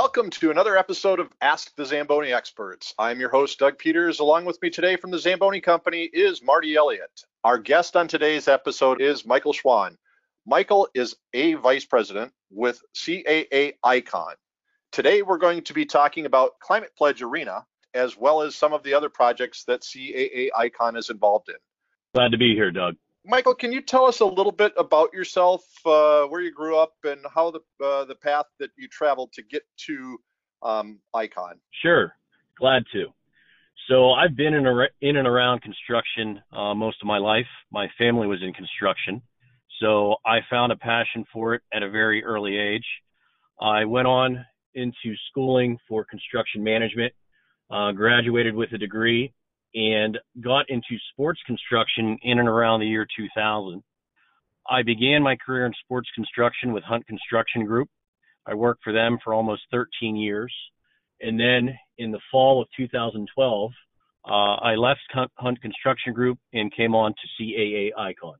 Welcome to another episode of Ask the Zamboni Experts. I'm your host, Doug Peters. Along with me today from the Zamboni Company is Marty Elliott. Our guest on today's episode is Michael Schwan. Michael is a vice president with CAA Icon. Today, we're going to be talking about Climate Pledge Arena, as well as some of the other projects that CAA Icon is involved in. Glad to be here, Doug. Michael, can you tell us a little bit about yourself, uh, where you grew up, and how the uh, the path that you traveled to get to um, Icon? Sure, glad to. So I've been in, a, in and around construction uh, most of my life. My family was in construction, so I found a passion for it at a very early age. I went on into schooling for construction management, uh, graduated with a degree, and got into sports construction in and around the year 2000. I began my career in sports construction with Hunt Construction Group. I worked for them for almost 13 years. And then in the fall of 2012, uh, I left Hunt Construction Group and came on to CAA Icon.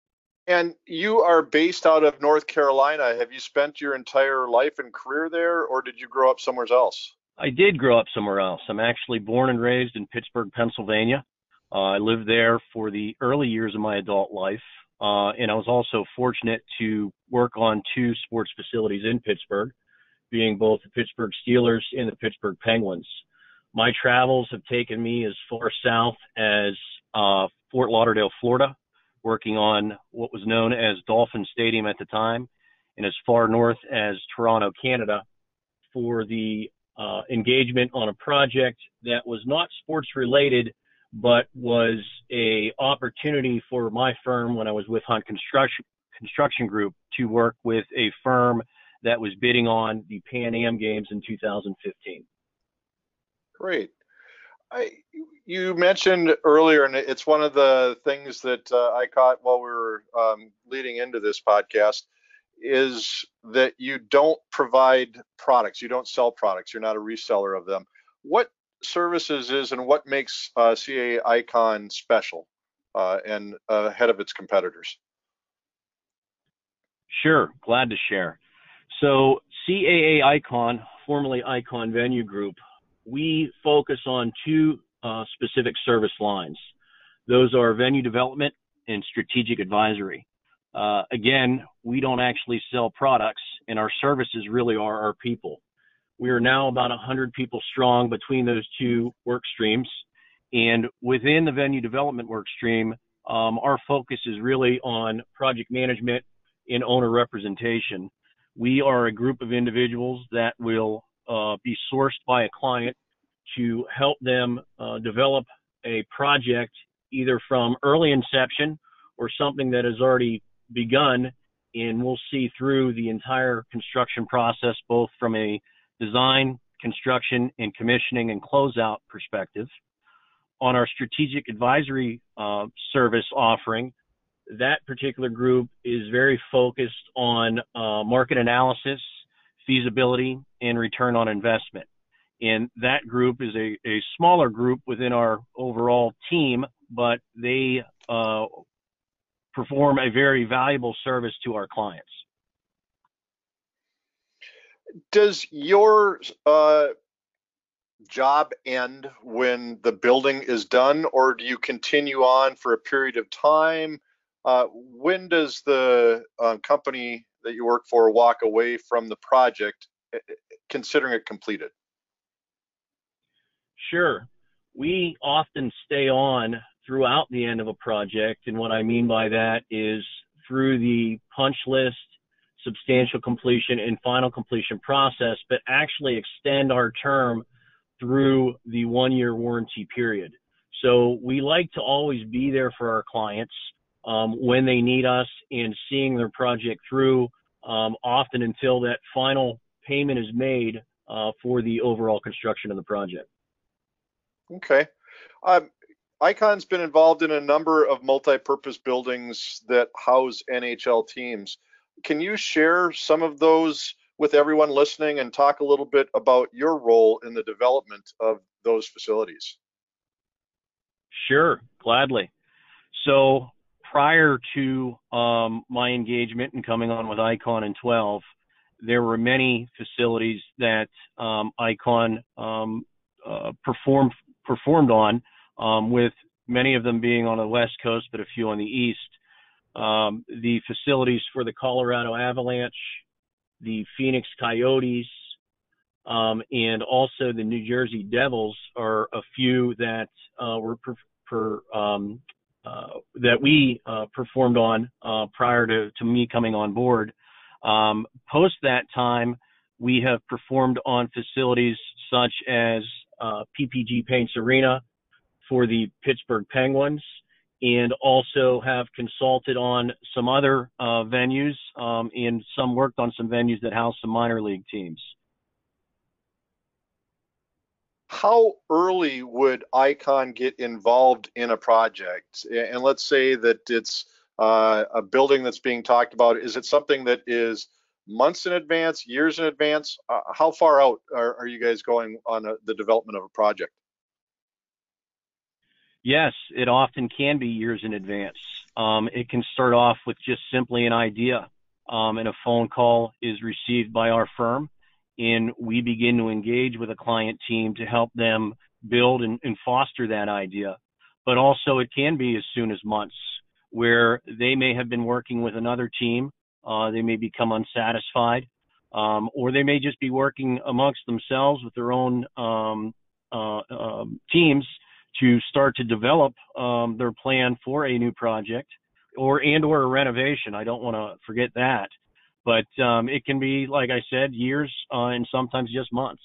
And you are based out of North Carolina. Have you spent your entire life and career there, or did you grow up somewhere else? I did grow up somewhere else. I'm actually born and raised in Pittsburgh, Pennsylvania. Uh, I lived there for the early years of my adult life, uh, and I was also fortunate to work on two sports facilities in Pittsburgh, being both the Pittsburgh Steelers and the Pittsburgh Penguins. My travels have taken me as far south as uh, Fort Lauderdale, Florida, working on what was known as Dolphin Stadium at the time, and as far north as Toronto, Canada, for the uh, engagement on a project that was not sports related, but was a opportunity for my firm when I was with Hunt Construction Construction Group to work with a firm that was bidding on the Pan Am Games in 2015. Great. I, you mentioned earlier, and it's one of the things that uh, I caught while we were um, leading into this podcast, is that you don't provide products, you don't sell products, you're not a reseller of them. What services is and what makes uh, CAA Icon special uh, and ahead of its competitors? Sure, glad to share. So CAA Icon, formerly Icon Venue Group, we focus on two uh, specific service lines. Those are venue development and strategic advisory. Uh, again, we don't actually sell products, and our services really are our people. We are now about 100 people strong between those two work streams. And within the venue development work stream, um, our focus is really on project management and owner representation. We are a group of individuals that will uh, be sourced by a client to help them uh, develop a project either from early inception or something that has already begun and we'll see through the entire construction process both from a design, construction, and commissioning and closeout perspective. On our strategic advisory uh, service offering, that particular group is very focused on uh, market analysis, feasibility, and return on investment. And that group is a, a smaller group within our overall team, but they uh, perform a very valuable service to our clients. Does your uh, job end when the building is done, or do you continue on for a period of time? Uh, when does the uh, company that you work for walk away from the project, eh, eh, considering it completed? Sure. We often stay on throughout the end of a project. And what I mean by that is through the punch list, substantial completion, and final completion process, but actually extend our term through the one year warranty period. So we like to always be there for our clients um, when they need us and seeing their project through, um, often until that final payment is made uh, for the overall construction of the project. Okay. Um, Icon's been involved in a number of multi-purpose buildings that house NHL teams. Can you share some of those with everyone listening and talk a little bit about your role in the development of those facilities? Sure, gladly. So prior to um, my engagement and coming on with Icon in 12, there were many facilities that um, Icon um, uh, performed performed on, um, with many of them being on the west coast, but a few on the east. Um, the facilities for the Colorado Avalanche, the Phoenix Coyotes, um, and also the New Jersey Devils are a few that uh, were per, per um, uh, that we uh, performed on uh, prior to, to me coming on board. Um, post that time, we have performed on facilities such as uh, PPG Paints Arena for the Pittsburgh Penguins, and also have consulted on some other uh, venues um, and some worked on some venues that house some minor league teams. How early would Icon get involved in a project? And let's say that it's uh, a building that's being talked about. Is it something that is months in advance, years in advance? Uh, how far out are, are, you guys going on a, the development of a project? Yes, it often can be years in advance. Um, it can start off with just simply an idea, um, and a phone call is received by our firm, and we begin to engage with a client team to help them build and, and foster that idea. But also, it can be as soon as months, where they may have been working with another team, uh, they may become unsatisfied, um, or they may just be working amongst themselves with their own um, uh, um, teams to start to develop um, their plan for a new project or and or a renovation. I don't want to forget that, but um, it can be, like I said, years uh, and sometimes just months.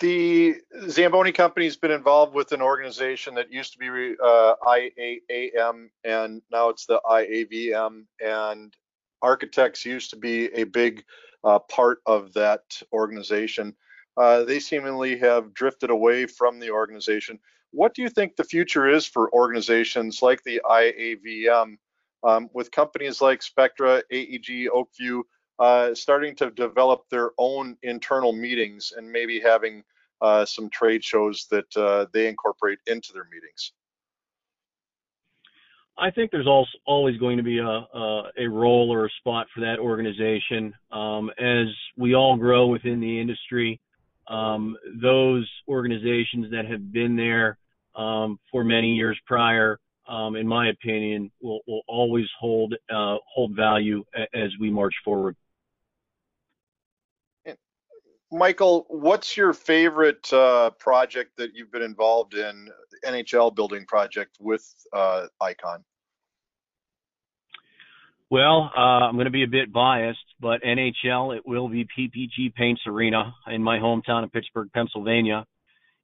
The Zamboni company has been involved with an organization that used to be uh, IAAM and now it's the IAVM, and architects used to be a big uh, part of that organization uh, they seemingly have drifted away from the organization. What do you think the future is for organizations like the IAVM, um, with companies like Spectra, AEG, Oakview, uh, starting to develop their own internal meetings and maybe having uh, some trade shows that uh, they incorporate into their meetings? I think there's also always going to be a, a, a role or a spot for that organization. Um, as we all grow within the industry, um, those organizations that have been there um, for many years prior, um, in my opinion, will, will always hold uh, hold value as we march forward. Michael, what's your favorite uh, project that you've been involved in, NHL building project with uh, Icon? Well, uh, I'm going to be a bit biased, but NHL, it will be PPG Paints Arena in my hometown of Pittsburgh, Pennsylvania.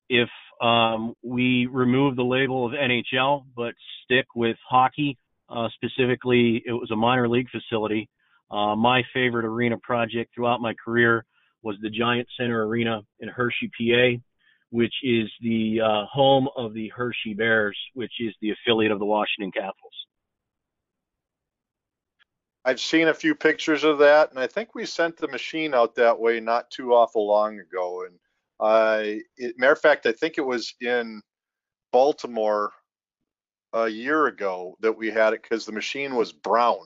If um, we remove the label of NHL, but stick with hockey, uh, specifically, it was a minor league facility. Uh, my favorite arena project throughout my career was the Giant Center Arena in Hershey, PA, which is the uh, home of the Hershey Bears, which is the affiliate of the Washington Capitals. I've seen a few pictures of that, and I think we sent the machine out that way not too awful long ago. And uh, it, matter of fact, I think it was in Baltimore a year ago that we had it because the machine was brown,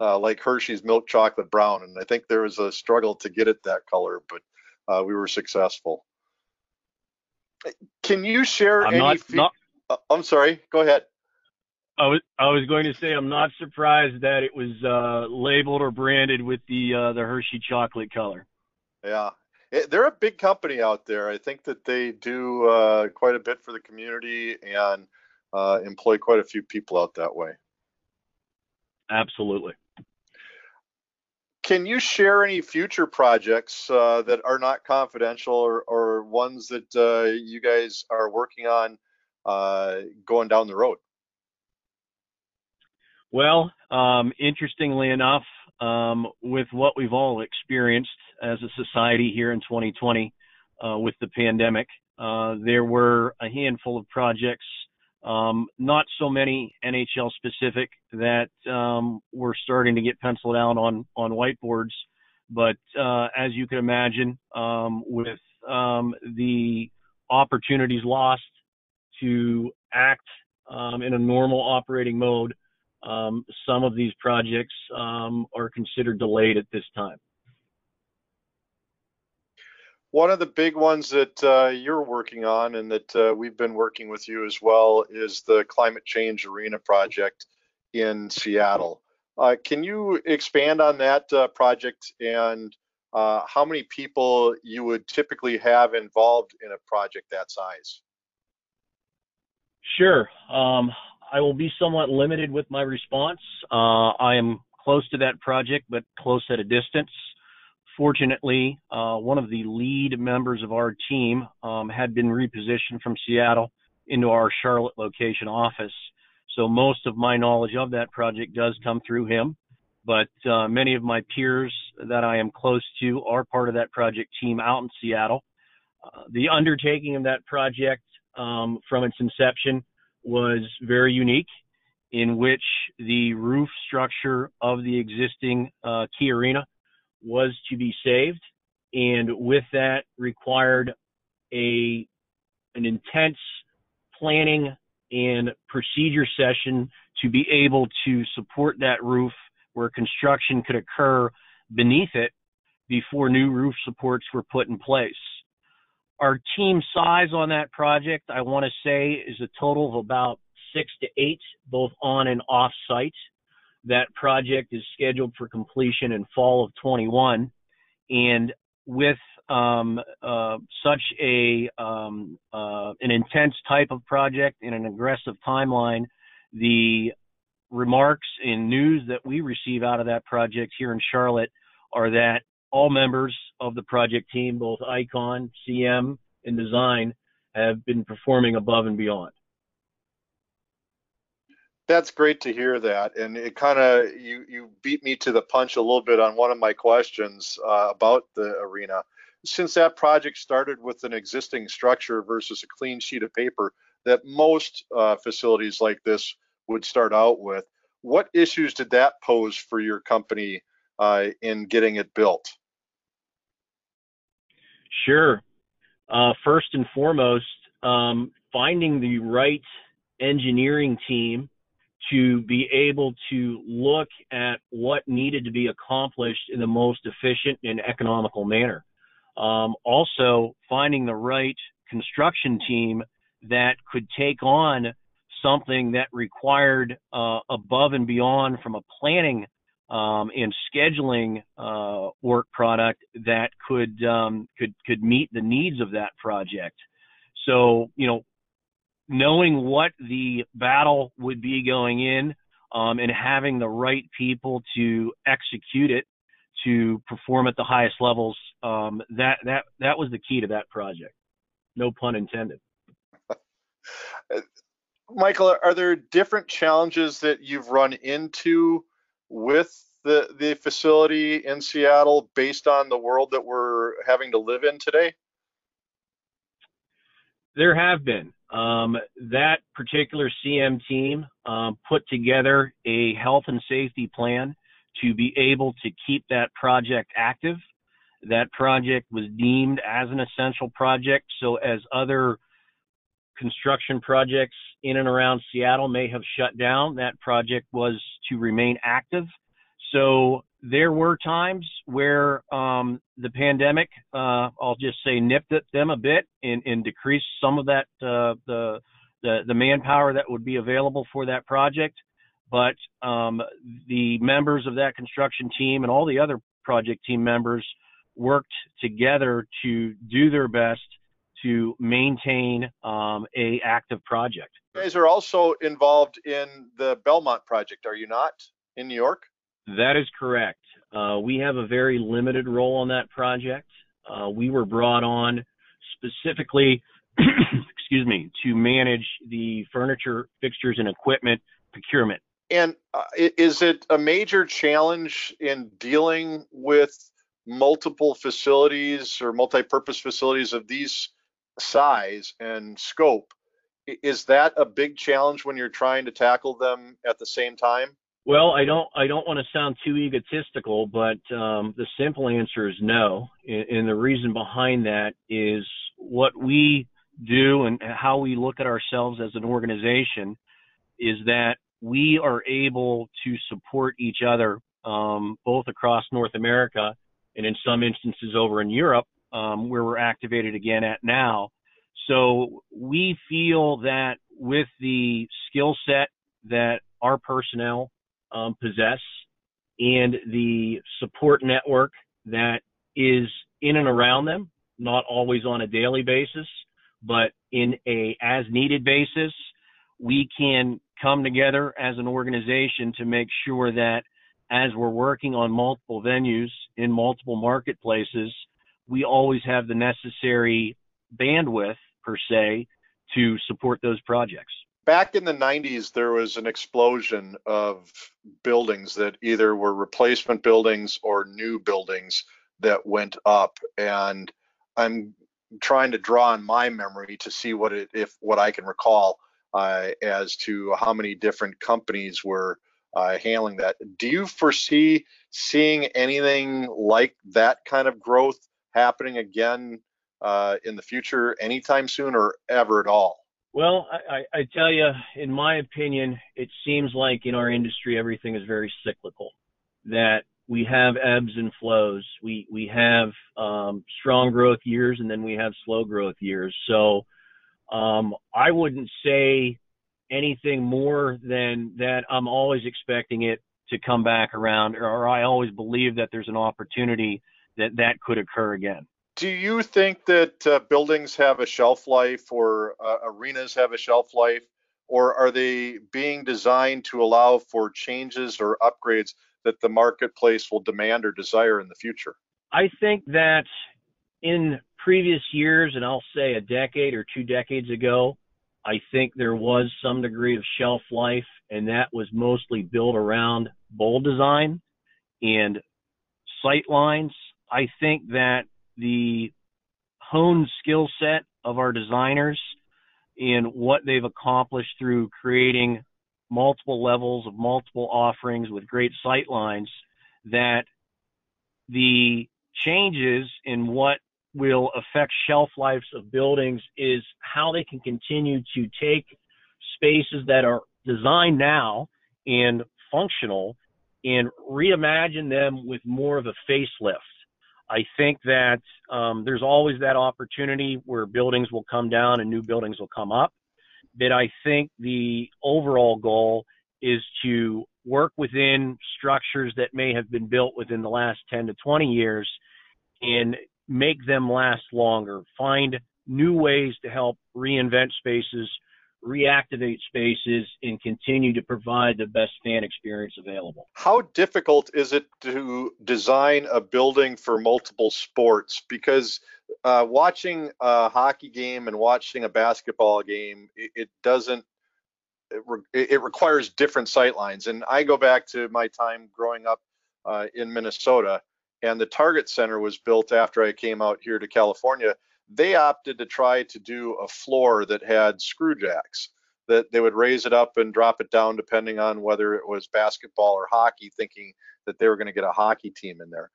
uh, like Hershey's milk chocolate brown, and I think there was a struggle to get it that color, but uh, we were successful. Can you share I'm any? Not, not, uh, I'm sorry. Go ahead. I was I was going to say I'm not surprised that it was uh, labeled or branded with the uh, the Hershey chocolate color. Yeah, it, they're a big company out there. I think that they do uh, quite a bit for the community and uh, employ quite a few people out that way. Absolutely. Can you share any future projects uh, that are not confidential or, or ones that uh, you guys are working on going down the road? Well, um, interestingly enough, um, with what we've all experienced as a society here in 2020 uh, with the pandemic, uh, there were a handful of projects, um, not so many NHL specific, that um, were starting to get penciled out on on whiteboards. But uh, as you can imagine, um, with um, the opportunities lost to act in a normal operating mode um, some of these projects um, are considered delayed at this time. One of the big ones that uh, you're working on and that uh, we've been working with you as well is the Climate Change Arena project in Seattle. Uh, can you expand on that uh, project and uh, how many people you would typically have involved in a project that size? Sure. Um, I will be somewhat limited with my response. Uh, I am close to that project, but close at a distance. Fortunately, uh, one of the lead members of our team um, had been repositioned from Seattle into our Charlotte location office. So most of my knowledge of that project does come through him. But uh, many of my peers that I am close to are part of that project team out in Seattle. Uh, the undertaking of that project um, from its inception was very unique, in which the roof structure of the existing uh, Key Arena was to be saved, and with that required a an intense planning and procedure session to be able to support that roof where construction could occur beneath it before new roof supports were put in place. Our team size on that project, I want to say, is a total of about six to eight, both on and off site. That project is scheduled for completion in fall of 21. And with um, uh, such a um, uh, an intense type of project and an aggressive timeline, the remarks and news that we receive out of that project here in Charlotte are that all members of the project team, both Icon, CM, and Design, have been performing above and beyond. That's great to hear that, and it kind of you you beat me to the punch a little bit on one of my questions uh, about the arena. Since that project started with an existing structure versus a clean sheet of paper that most uh, facilities like this would start out with, what issues did that pose for your company uh, in getting it built? Sure. Uh, first and foremost, um, finding the right engineering team to be able to look at what needed to be accomplished in the most efficient and economical manner. Um, also, finding the right construction team that could take on something that required uh, above and beyond from a planning um, and scheduling uh, work product that could um, could could meet the needs of that project. So you know, knowing what the battle would be going in um, and having the right people to execute it to perform at the highest levels um, that that that was the key to that project no pun intended michael are there different challenges that you've run into with the the facility in seattle based on the world that we're having to live in today there have been um, that particular CM team um, put together a health and safety plan to be able to keep that project active. That project was deemed as an essential project, so as other construction projects in and around Seattle may have shut down, that project was to remain active. So there were times where um, the pandemic, uh, I'll just say, nipped at them a bit and, and decreased some of that uh, the, the, the manpower that would be available for that project. But um, the members of that construction team and all the other project team members worked together to do their best to maintain um, a active project. You guys are also involved in the Belmont project, are you not, in New York? That is correct. Uh, we have a very limited role on that project. Uh, we were brought on specifically, excuse me, to manage the furniture, fixtures, and equipment procurement. And uh, is it a major challenge in dealing with multiple facilities or multi-purpose facilities of these size and scope? Is that a big challenge when you're trying to tackle them at the same time? Well, I don't I don't want to sound too egotistical, but um, the simple answer is no. And, the reason behind that is what we do and how we look at ourselves as an organization is that we are able to support each other um, both across North America and in some instances over in Europe, um, where we're activated again at now. So we feel that with the skill set that our personnel um, possess and the support network that is in and around them, not always on a daily basis, but in a as needed basis, we can come together as an organization to make sure that as we're working on multiple venues in multiple marketplaces, we always have the necessary bandwidth per se to support those projects. Back in the 90s, there was an explosion of buildings that either were replacement buildings or new buildings that went up. And I'm trying to draw on my memory to see what it, if what I can recall uh, as to how many different companies were uh, handling that. Do you foresee seeing anything like that kind of growth happening again uh, in the future anytime soon or ever at all? Well, I, I tell you, in my opinion, it seems like in our industry everything is very cyclical. That we have ebbs and flows. We we have um, strong growth years and then we have slow growth years. So um, I wouldn't say anything more than that. I'm always expecting it to come back around, or I always believe that there's an opportunity that that could occur again. Do you think that uh, buildings have a shelf life, or uh, arenas have a shelf life, or are they being designed to allow for changes or upgrades that the marketplace will demand or desire in the future? I think that in previous years, and I'll say a decade or two decades ago, I think there was some degree of shelf life, and that was mostly built around bowl design and sight lines. I think that the honed skill set of our designers and what they've accomplished through creating multiple levels of multiple offerings with great sight lines that the changes in what will affect shelf lives of buildings is how they can continue to take spaces that are designed now and functional and reimagine them with more of a facelift. I think that um, there's always that opportunity where buildings will come down and new buildings will come up. But I think the overall goal is to work within structures that may have been built within the last 10 to 20 years and make them last longer, find new ways to help reinvent spaces, reactivate spaces, and continue to provide the best fan experience available. How difficult is it to design a building for multiple sports? Because uh, watching a hockey game and watching a basketball game, it, it doesn't. It, re- it, requires different sight lines. And I go back to my time growing up uh, in Minnesota and the Target Center was built after I came out here to California. They opted to try to do a floor that had screw jacks that they would raise it up and drop it down depending on whether it was basketball or hockey, thinking that they were going to get a hockey team in there.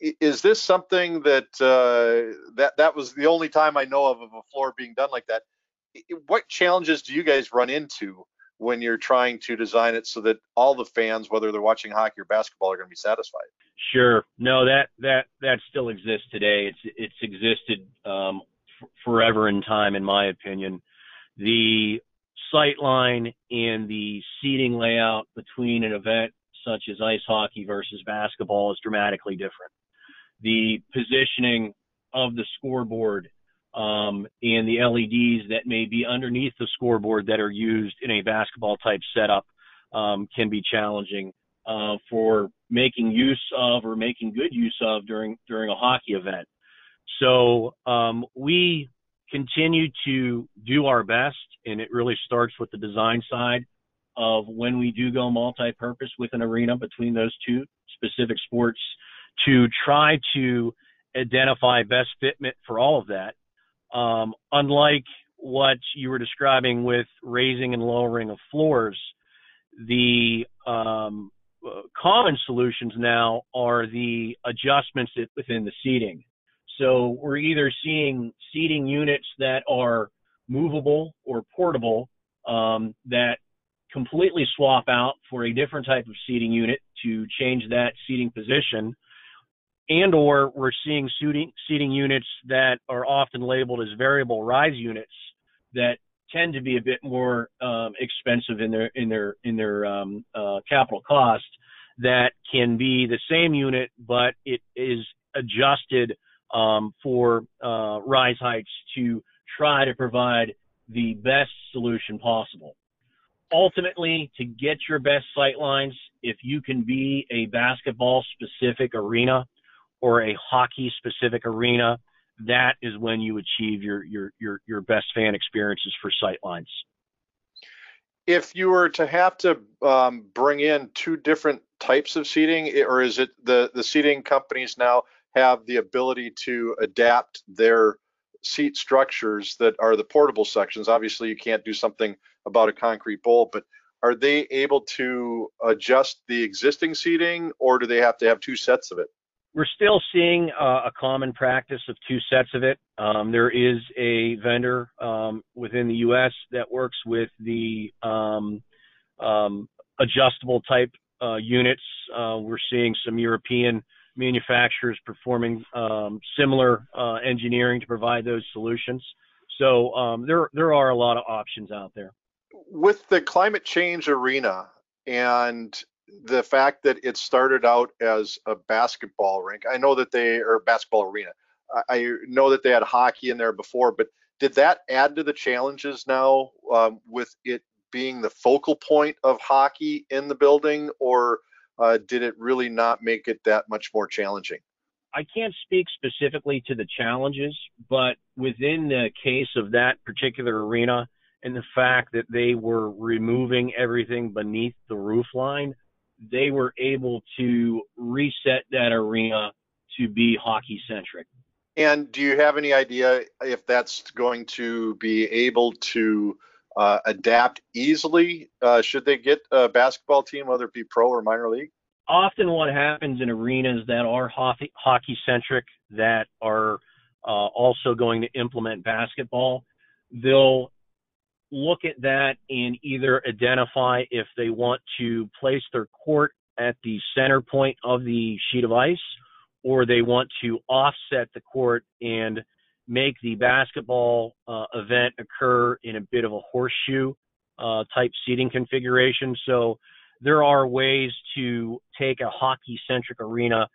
Is this something that uh, that that was the only time I know of of a floor being done like that? What challenges do you guys run into when you're trying to design it so that all the fans, whether they're watching hockey or basketball, are going to be satisfied? Sure. No, that that that still exists today. It's it's existed um, f- forever in time, in my opinion. The sight line and the seating layout between an event such as ice hockey versus basketball is dramatically different. The positioning of the scoreboard um, and the LEDs that may be underneath the scoreboard that are used in a basketball type setup um, can be challenging uh, for making use of or making good use of during during a hockey event. So um, we continue to do our best, and it really starts with the design side of when we do go multi-purpose with an arena between those two specific sports to try to identify best fitment for all of that um, unlike what you were describing with raising and lowering of floors, the um, uh, common solutions now are the adjustments within the seating. So we're either seeing seating units that are movable or portable um, that completely swap out for a different type of seating unit to change that seating position and or we're seeing seating, seating units that are often labeled as variable rise units that tend to be a bit more um, expensive in their in their in their um, uh, capital cost that can be the same unit but it is adjusted um, for uh, rise heights to try to provide the best solution possible. Ultimately to get your best sight lines if you can be a basketball specific arena or a hockey specific arena, that is when you achieve your your your your best fan experiences for sightlines. If you were to have to um, bring in two different types of seating, or is it the the seating companies now have the ability to adapt their seat structures that are the portable sections? Obviously, you can't do something about a concrete bowl, but are they able to adjust the existing seating, or do they have to have two sets of it? We're still seeing uh, a common practice of two sets of it. Um, there is a vendor um, within the U.S. that works with the um, um, adjustable type uh, units. Uh, we're seeing some European manufacturers performing um, similar uh, engineering to provide those solutions. So um, there there are a lot of options out there. With the climate change arena and the fact that it started out as a basketball rink. I know that they are basketball arena. I know that they had hockey in there before, but did that add to the challenges now um, with it being the focal point of hockey in the building, or uh, did it really not make it that much more challenging? I can't speak specifically to the challenges, but within the case of that particular arena and the fact that they were removing everything beneath the roof line, they were able to reset that arena to be hockey centric. And do you have any idea if that's going to be able to uh, adapt easily? Uh, should they get a basketball team, whether it be pro or minor league? Often, what happens in arenas that are hockey centric, that are uh, also going to implement basketball, they'll look at that and either identify if they want to place their court at the center point of the sheet of ice or they want to offset the court and make the basketball uh, event occur in a bit of a horseshoe uh, type seating configuration. So there are ways to take a hockey centric arena,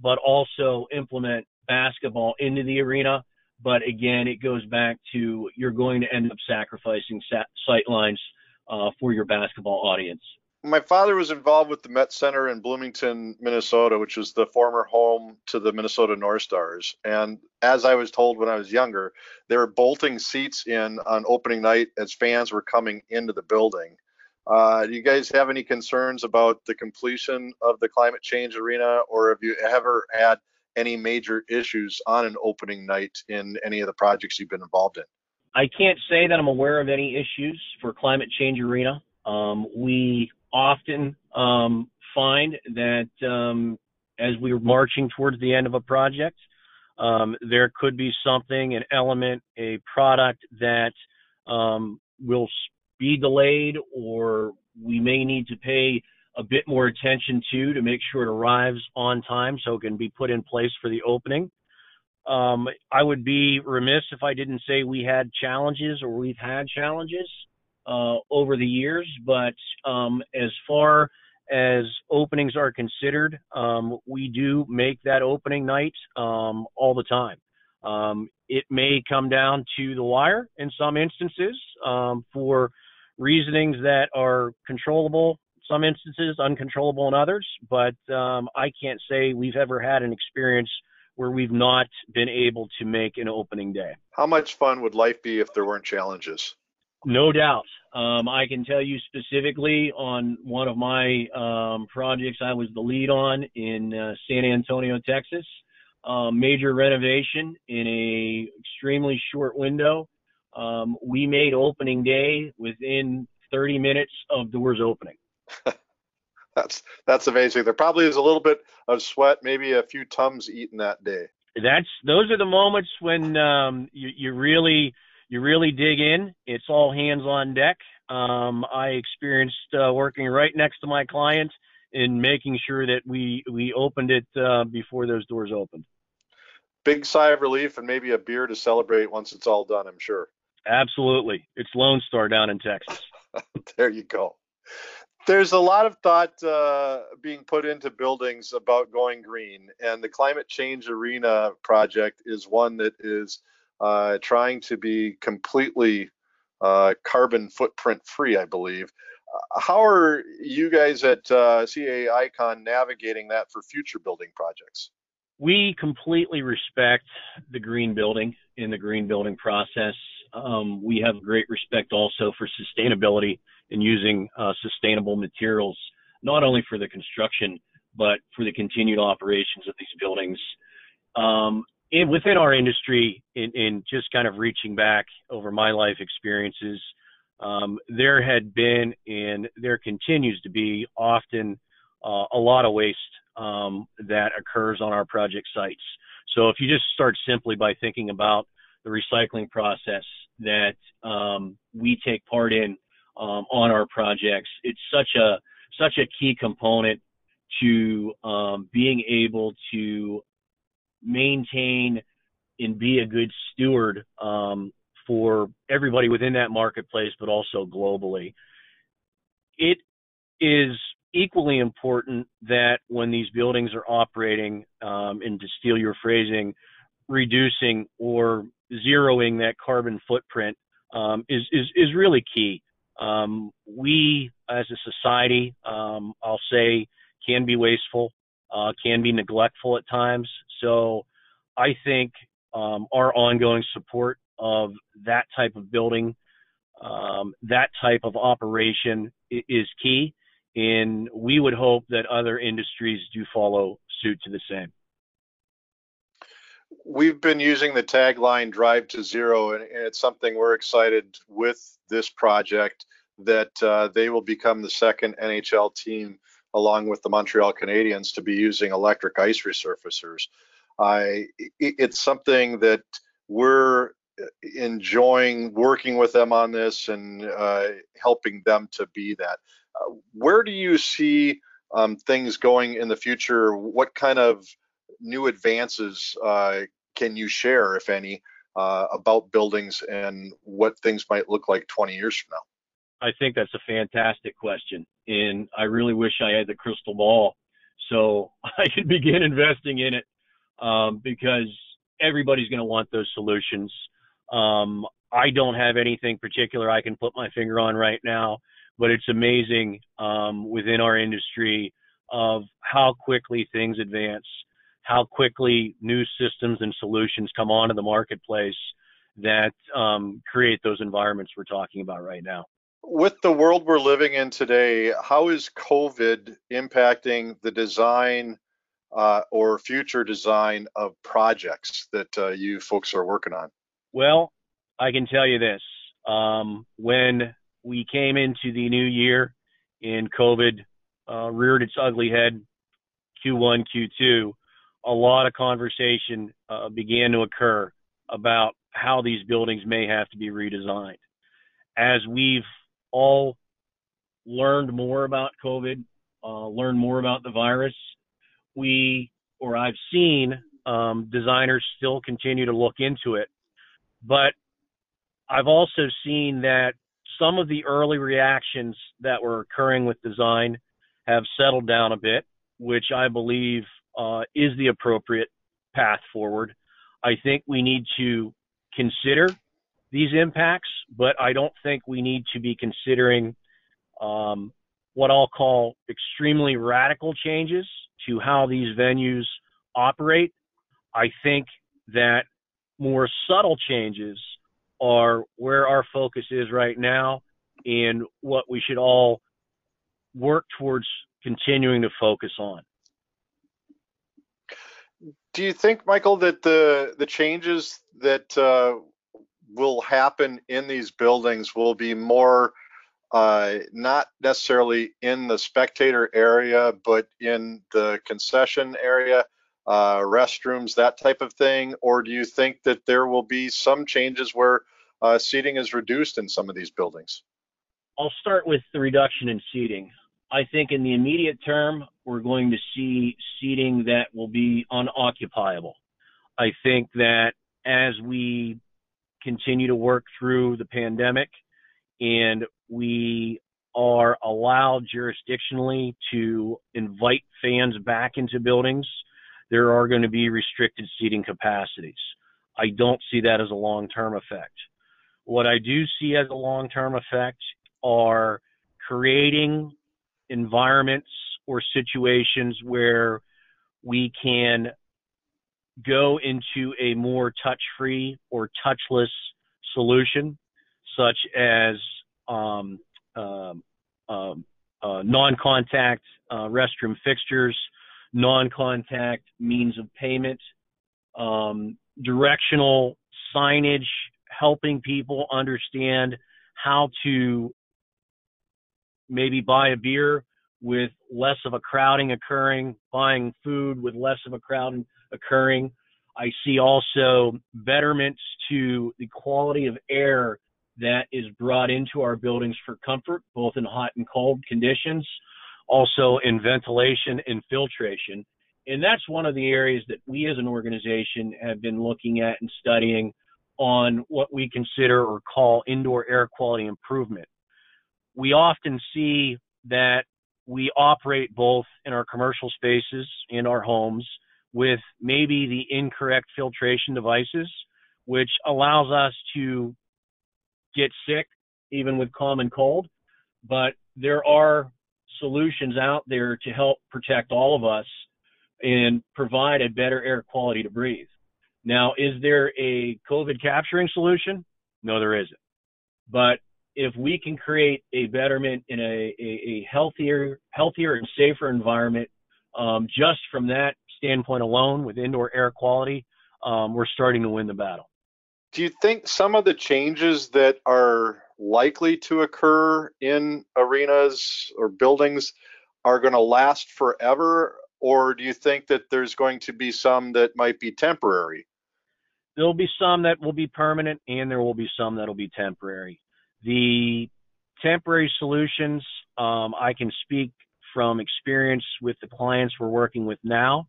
but also implement basketball into the arena but again, it goes back to you're going to end up sacrificing sight lines uh, for your basketball audience. My father was involved with the Met Center in Bloomington, Minnesota, which was the former home to the Minnesota North Stars. And as I was told when I was younger, they were bolting seats in on opening night as fans were coming into the building. Uh, do you guys have any concerns about the completion of the climate change arena, or have you ever had any major issues on an opening night in any of the projects you've been involved in? I can't say that I'm aware of any issues for climate change arena. Um, we often um, find that um, as we're marching towards the end of a project, um, there could be something, an element, a product that um, will be delayed, or we may need to pay a bit more attention to to make sure it arrives on time so it can be put in place for the opening. Um, I would be remiss if I didn't say we had challenges or we've had challenges uh, over the years, but um, as far as openings are considered, um, we do make that opening night um, all the time. Um, it may come down to the wire in some instances um, for reasonings that are controllable some instances, uncontrollable in others, but um, I can't say we've ever had an experience where we've not been able to make an opening day. How much fun would life be if there weren't challenges? No doubt. Um, I can tell you specifically on one of my um, projects I was the lead on in uh, San Antonio, Texas. Um, major renovation in a extremely short window. Um, we made opening day within 30 minutes of doors opening. that's that's amazing. There probably is a little bit of sweat, maybe a few tums eaten that day. That's those are the moments when um, you, you really you really dig in. It's all hands on deck. Um, I experienced uh, working right next to my client in making sure that we we opened it uh, before those doors opened. Big sigh of relief and maybe a beer to celebrate once it's all done. I'm sure. Absolutely, it's Lone Star down in Texas. there you go. There's a lot of thought uh, being put into buildings about going green, and the climate change arena project is one that is uh, trying to be completely uh, carbon footprint free, I believe. Uh, how are you guys at uh, CAA Icon navigating that for future building projects? We completely respect the green building in the green building process. Um, we have great respect also for sustainability and using uh, sustainable materials, not only for the construction, but for the continued operations of these buildings. Um, in, within our industry, in, in, just kind of reaching back over my life experiences, um, there had been and there continues to be often uh, a lot of waste um, that occurs on our project sites. So if you just start simply by thinking about the recycling process that um, we take part in um, on our projects. It's such a such a key component to um, being able to maintain and be a good steward um, for everybody within that marketplace, but also globally. It is equally important that when these buildings are operating, um, and to steal your phrasing, reducing or zeroing that carbon footprint um, is, is, is really key. Um, we, as a society, um, I'll say, can be wasteful, uh, can be neglectful at times. So I think um, our ongoing support of that type of building, um, that type of operation is key. And we would hope that other industries do follow suit to the same we've been using the tagline drive to zero and, it's something we're excited with this project that uh, they will become the second nhl team along with the montreal canadiens to be using electric ice resurfacers. I, it's something that we're enjoying working with them on this and uh, helping them to be that. Uh, where do you see um, things going in the future? What kind of new advances uh, can you share, if any, uh, about buildings and what things might look like 20 years from now? I think that's a fantastic question. And I really wish I had the crystal ball so I could begin investing in it um, because everybody's going to want those solutions. Um, I don't have anything particular I can put my finger on right now, but it's amazing um, within our industry of how quickly things advance how quickly new systems and solutions come onto the marketplace that um, create those environments we're talking about right now. With the world we're living in today, how is COVID impacting the design uh, or future design of projects that uh, you folks are working on? Well, I can tell you this. Um, when we came into the new year and COVID uh, reared its ugly head, Q1, Q2, a lot of conversation uh, began to occur about how these buildings may have to be redesigned. As we've all learned more about COVID, uh, learned more about the virus, we, or I've seen um, designers still continue to look into it. But I've also seen that some of the early reactions that were occurring with design have settled down a bit, which I believe uh, is the appropriate path forward. I think we need to consider these impacts, but I don't think we need to be considering um, what I'll call extremely radical changes to how these venues operate. I think that more subtle changes are where our focus is right now and what we should all work towards continuing to focus on do you think, Michael, that the the changes that uh, will happen in these buildings will be more uh, not necessarily in the spectator area, but in the concession area, uh, restrooms, that type of thing? Or do you think that there will be some changes where uh, seating is reduced in some of these buildings? I'll start with the reduction in seating. I think in the immediate term, we're going to see seating that will be unoccupiable. I think that as we continue to work through the pandemic and we are allowed jurisdictionally to invite fans back into buildings, there are going to be restricted seating capacities. I don't see that as a long term effect. What I do see as a long term effect are creating environments or situations where we can go into a more touch free or touchless solution, such as um, um, um, uh, non contact uh, restroom fixtures, non contact means of payment, um, directional signage, helping people understand how to maybe buy a beer with less of a crowding occurring, buying food with less of a crowding occurring. I see also betterments to the quality of air that is brought into our buildings for comfort, both in hot and cold conditions, also in ventilation and filtration. And that's one of the areas that we as an organization have been looking at and studying on what we consider or call indoor air quality improvement. We often see that we operate both in our commercial spaces, in our homes, with maybe the incorrect filtration devices, which allows us to get sick even with common cold. But there are solutions out there to help protect all of us and provide a better air quality to breathe. Now, is there a COVID capturing solution? No, there isn't. But if we can create a betterment in a, a, a healthier, healthier and safer environment, um, just from that standpoint alone, with indoor air quality, um, we're starting to win the battle. Do you think some of the changes that are likely to occur in arenas or buildings are going to last forever, or do you think that there's going to be some that might be temporary? There'll be some that will be permanent, and there will be some that'll be temporary. The temporary solutions, um, I can speak from experience with the clients we're working with now.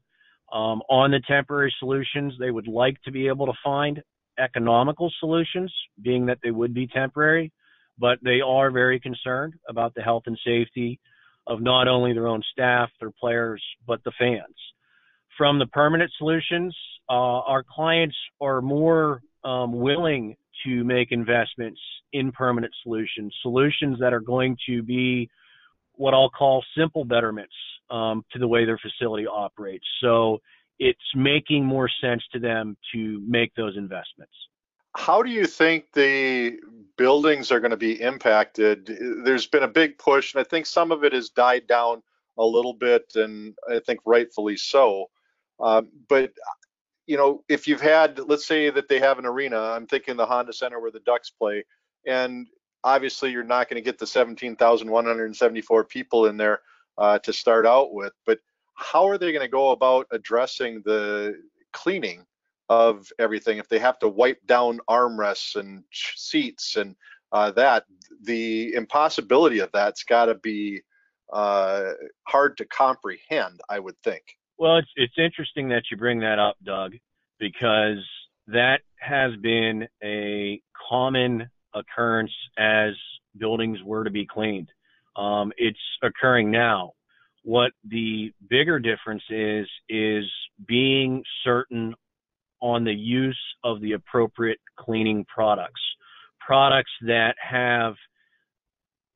Um, on the temporary solutions, they would like to be able to find economical solutions, being that they would be temporary, but they are very concerned about the health and safety of not only their own staff, their players, but the fans. From the permanent solutions, uh, our clients are more um, willing to make investments in permanent solutions, solutions that are going to be what I'll call simple betterments um, to the way their facility operates. So it's making more sense to them to make those investments. How do you think the buildings are going to be impacted? There's been a big push, and I think some of it has died down a little bit, and I think rightfully so. Um, but you know, if you've had, let's say that they have an arena, I'm thinking the Honda Center where the Ducks play, and obviously you're not going to get the 17,174 people in there uh, to start out with, but how are they going to go about addressing the cleaning of everything if they have to wipe down armrests and seats and uh, that? The impossibility of that's got to be uh, hard to comprehend i would think well, it's it's interesting that you bring that up, Doug, because that has been a common occurrence as buildings were to be cleaned. Um, it's occurring now. What the bigger difference is is being certain on the use of the appropriate cleaning products, products that have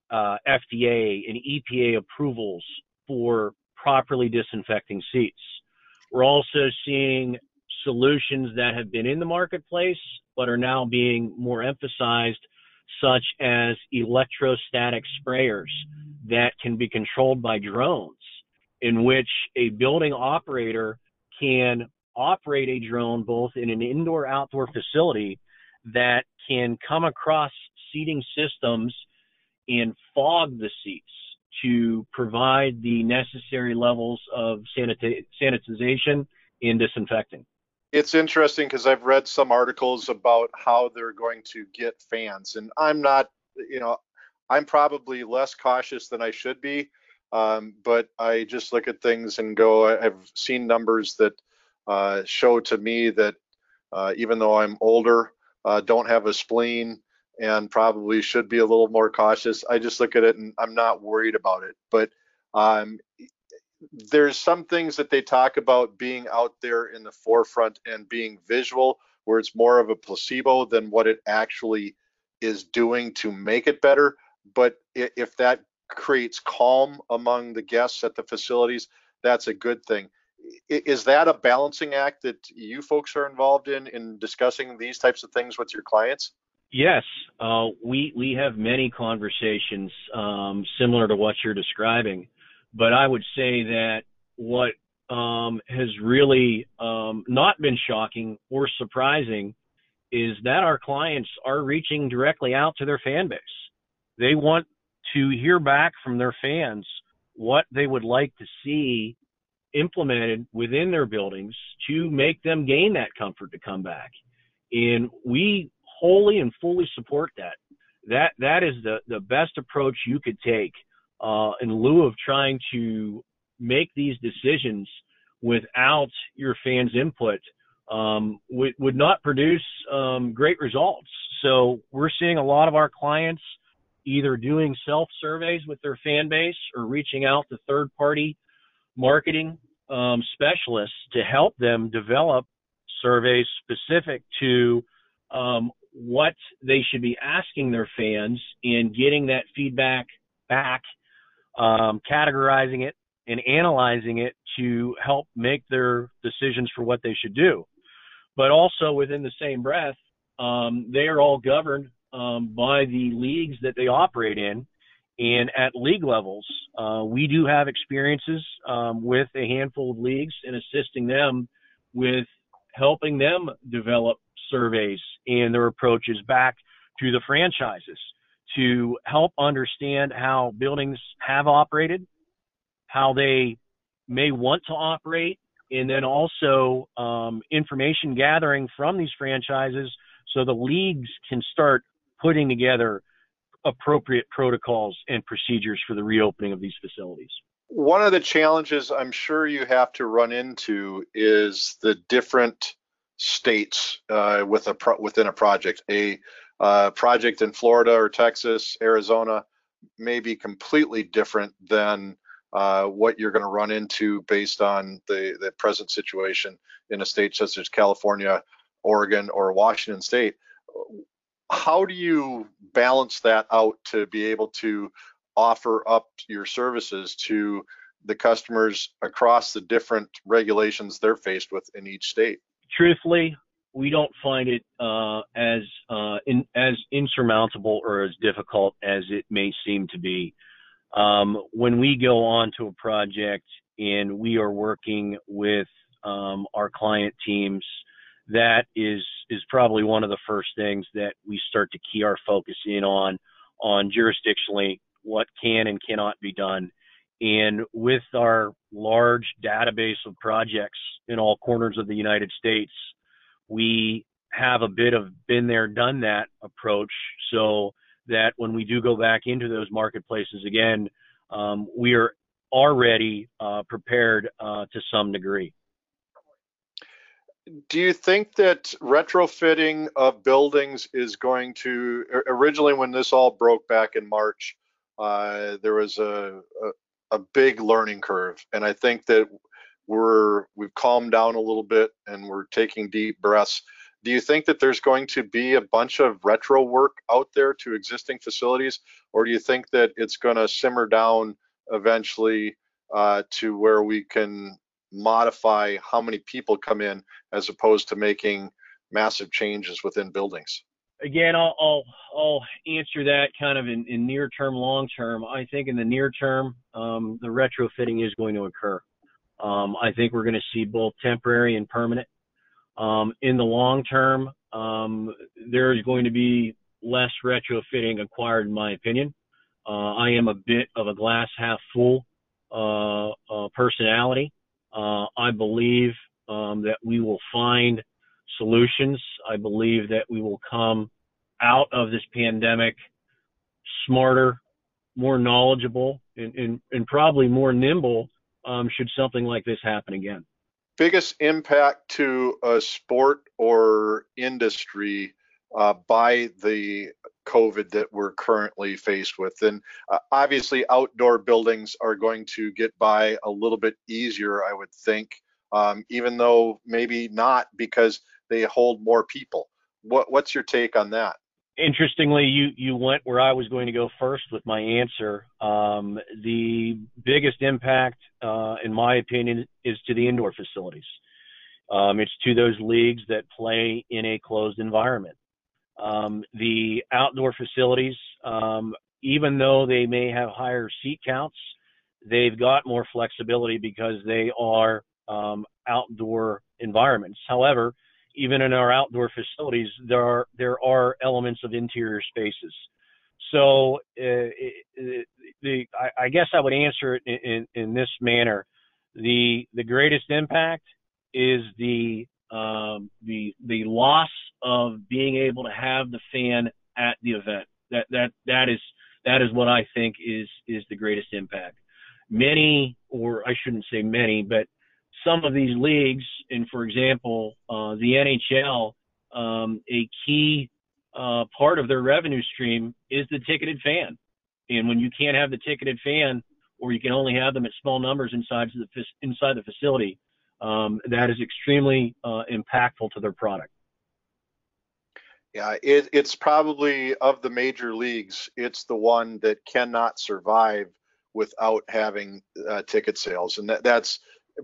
uh, FDA and EPA approvals for properly disinfecting seats. We're also seeing solutions that have been in the marketplace but are now being more emphasized, such as electrostatic sprayers that can be controlled by drones, in which a building operator can operate a drone both in an indoor outdoor facility that can come across seating systems and fog the seats to provide the necessary levels of sanita- sanitization and disinfecting. It's interesting because I've read some articles about how they're going to get fans, and I'm not, you know, I'm probably less cautious than I should be. Um, but I just look at things and go, I've seen numbers that uh, show to me that uh, even though I'm older, uh, don't have a spleen, and probably should be a little more cautious, I just look at it and I'm not worried about it. But um, there's some things that they talk about being out there in the forefront and being visual, where it's more of a placebo than what it actually is doing to make it better. But if that creates calm among the guests at the facilities, that's a good thing. Is that a balancing act that you folks are involved in in discussing these types of things with your clients? Yes, uh, we we have many conversations um, similar to what you're describing, but I would say that what um, has really um, not been shocking or surprising is that our clients are reaching directly out to their fan base. They want to hear back from their fans what they would like to see implemented within their buildings to make them gain that comfort to come back. And we wholly and fully support that. That that is the the best approach you could take uh, in lieu of trying to make these decisions without your fans' input um, would, would not produce um, great results. So we're seeing a lot of our clients either doing self surveys with their fan base or reaching out to third party marketing um, specialists to help them develop surveys specific to um, what they should be asking their fans and getting that feedback back, um, categorizing it and analyzing it to help make their decisions for what they should do. But also within the same breath, um, they are all governed um, by the leagues that they operate in. And at league levels, uh, we do have experiences um, with a handful of leagues and assisting them with helping them develop surveys and their approaches back to the franchises to help understand how buildings have operated, how they may want to operate, and then also um, information gathering from these franchises so the leagues can start putting together appropriate protocols and procedures for the reopening of these facilities. One of the challenges I'm sure you have to run into is the different states uh, with a pro- within a project. A uh, project in Florida or Texas, Arizona may be completely different than uh, what you're going to run into based on the, the present situation in a state such as California, Oregon, or Washington State how do you balance that out to be able to offer up your services to the customers across the different regulations they're faced with in each state? Truthfully, we don't find it uh, as uh, in, as insurmountable or as difficult as it may seem to be. Um, when we go on to a project and we are working with um, our client teams that is is probably one of the first things that we start to key our focus in on on jurisdictionally what can and cannot be done and with our large database of projects in all corners of the United States we have a bit of been there done that approach so that when we do go back into those marketplaces again um, we are already uh, prepared uh, to some degree. Do you think that retrofitting of buildings is going to originally when this all broke back in march uh, there was a, a, big learning curve and i think that we're we've calmed down a little bit and we're taking deep breaths do you think that there's going to be a bunch of retro work out there to existing facilities or do you think that it's going to simmer down eventually uh, to where we can modify how many people come in as opposed to making massive changes within buildings? Again, I'll, I'll, I'll answer that kind of in, in near term, long term. I think in the near term, um, the retrofitting is going to occur. Um, I think we're going to see both temporary and permanent. Um, in the long term, um, there is going to be less retrofitting acquired, in my opinion. Uh, I am a bit of a glass half full uh, uh, personality. Uh, I believe um, that we will find solutions. I believe that we will come out of this pandemic smarter more knowledgeable, and, and, and probably more nimble um, should something like this happen again. Biggest impact to a sport or industry uh, by the COVID that we're currently faced with. And uh, obviously, outdoor buildings are going to get by a little bit easier, I would think, um, even though maybe not because they hold more people. What, what's your take on that? Interestingly, you you went where I was going to go first with my answer. Um, the biggest impact, uh, in my opinion, is to the indoor facilities. Um, it's to those leagues that play in a closed environment. Um, the outdoor facilities, um, even though they may have higher seat counts, they've got more flexibility because they are um, outdoor environments. However, even in our outdoor facilities, there are there are elements of interior spaces. So uh, it, the I, I, guess I would answer it in, in, in, this manner: the the greatest impact is the um, the the loss of being able to have the fan at the event. That that that is that is what I think is is the greatest impact. Many, or I shouldn't say many, but some of these leagues, and for example, uh, the NHL, um, a key uh, part of their revenue stream is the ticketed fan. And when you can't have the ticketed fan, or you can only have them at small numbers inside the inside the facility, um, that is extremely uh, impactful to their product. Yeah, it, it's probably of the major leagues, it's the one that cannot survive without having uh, ticket sales, and that, that's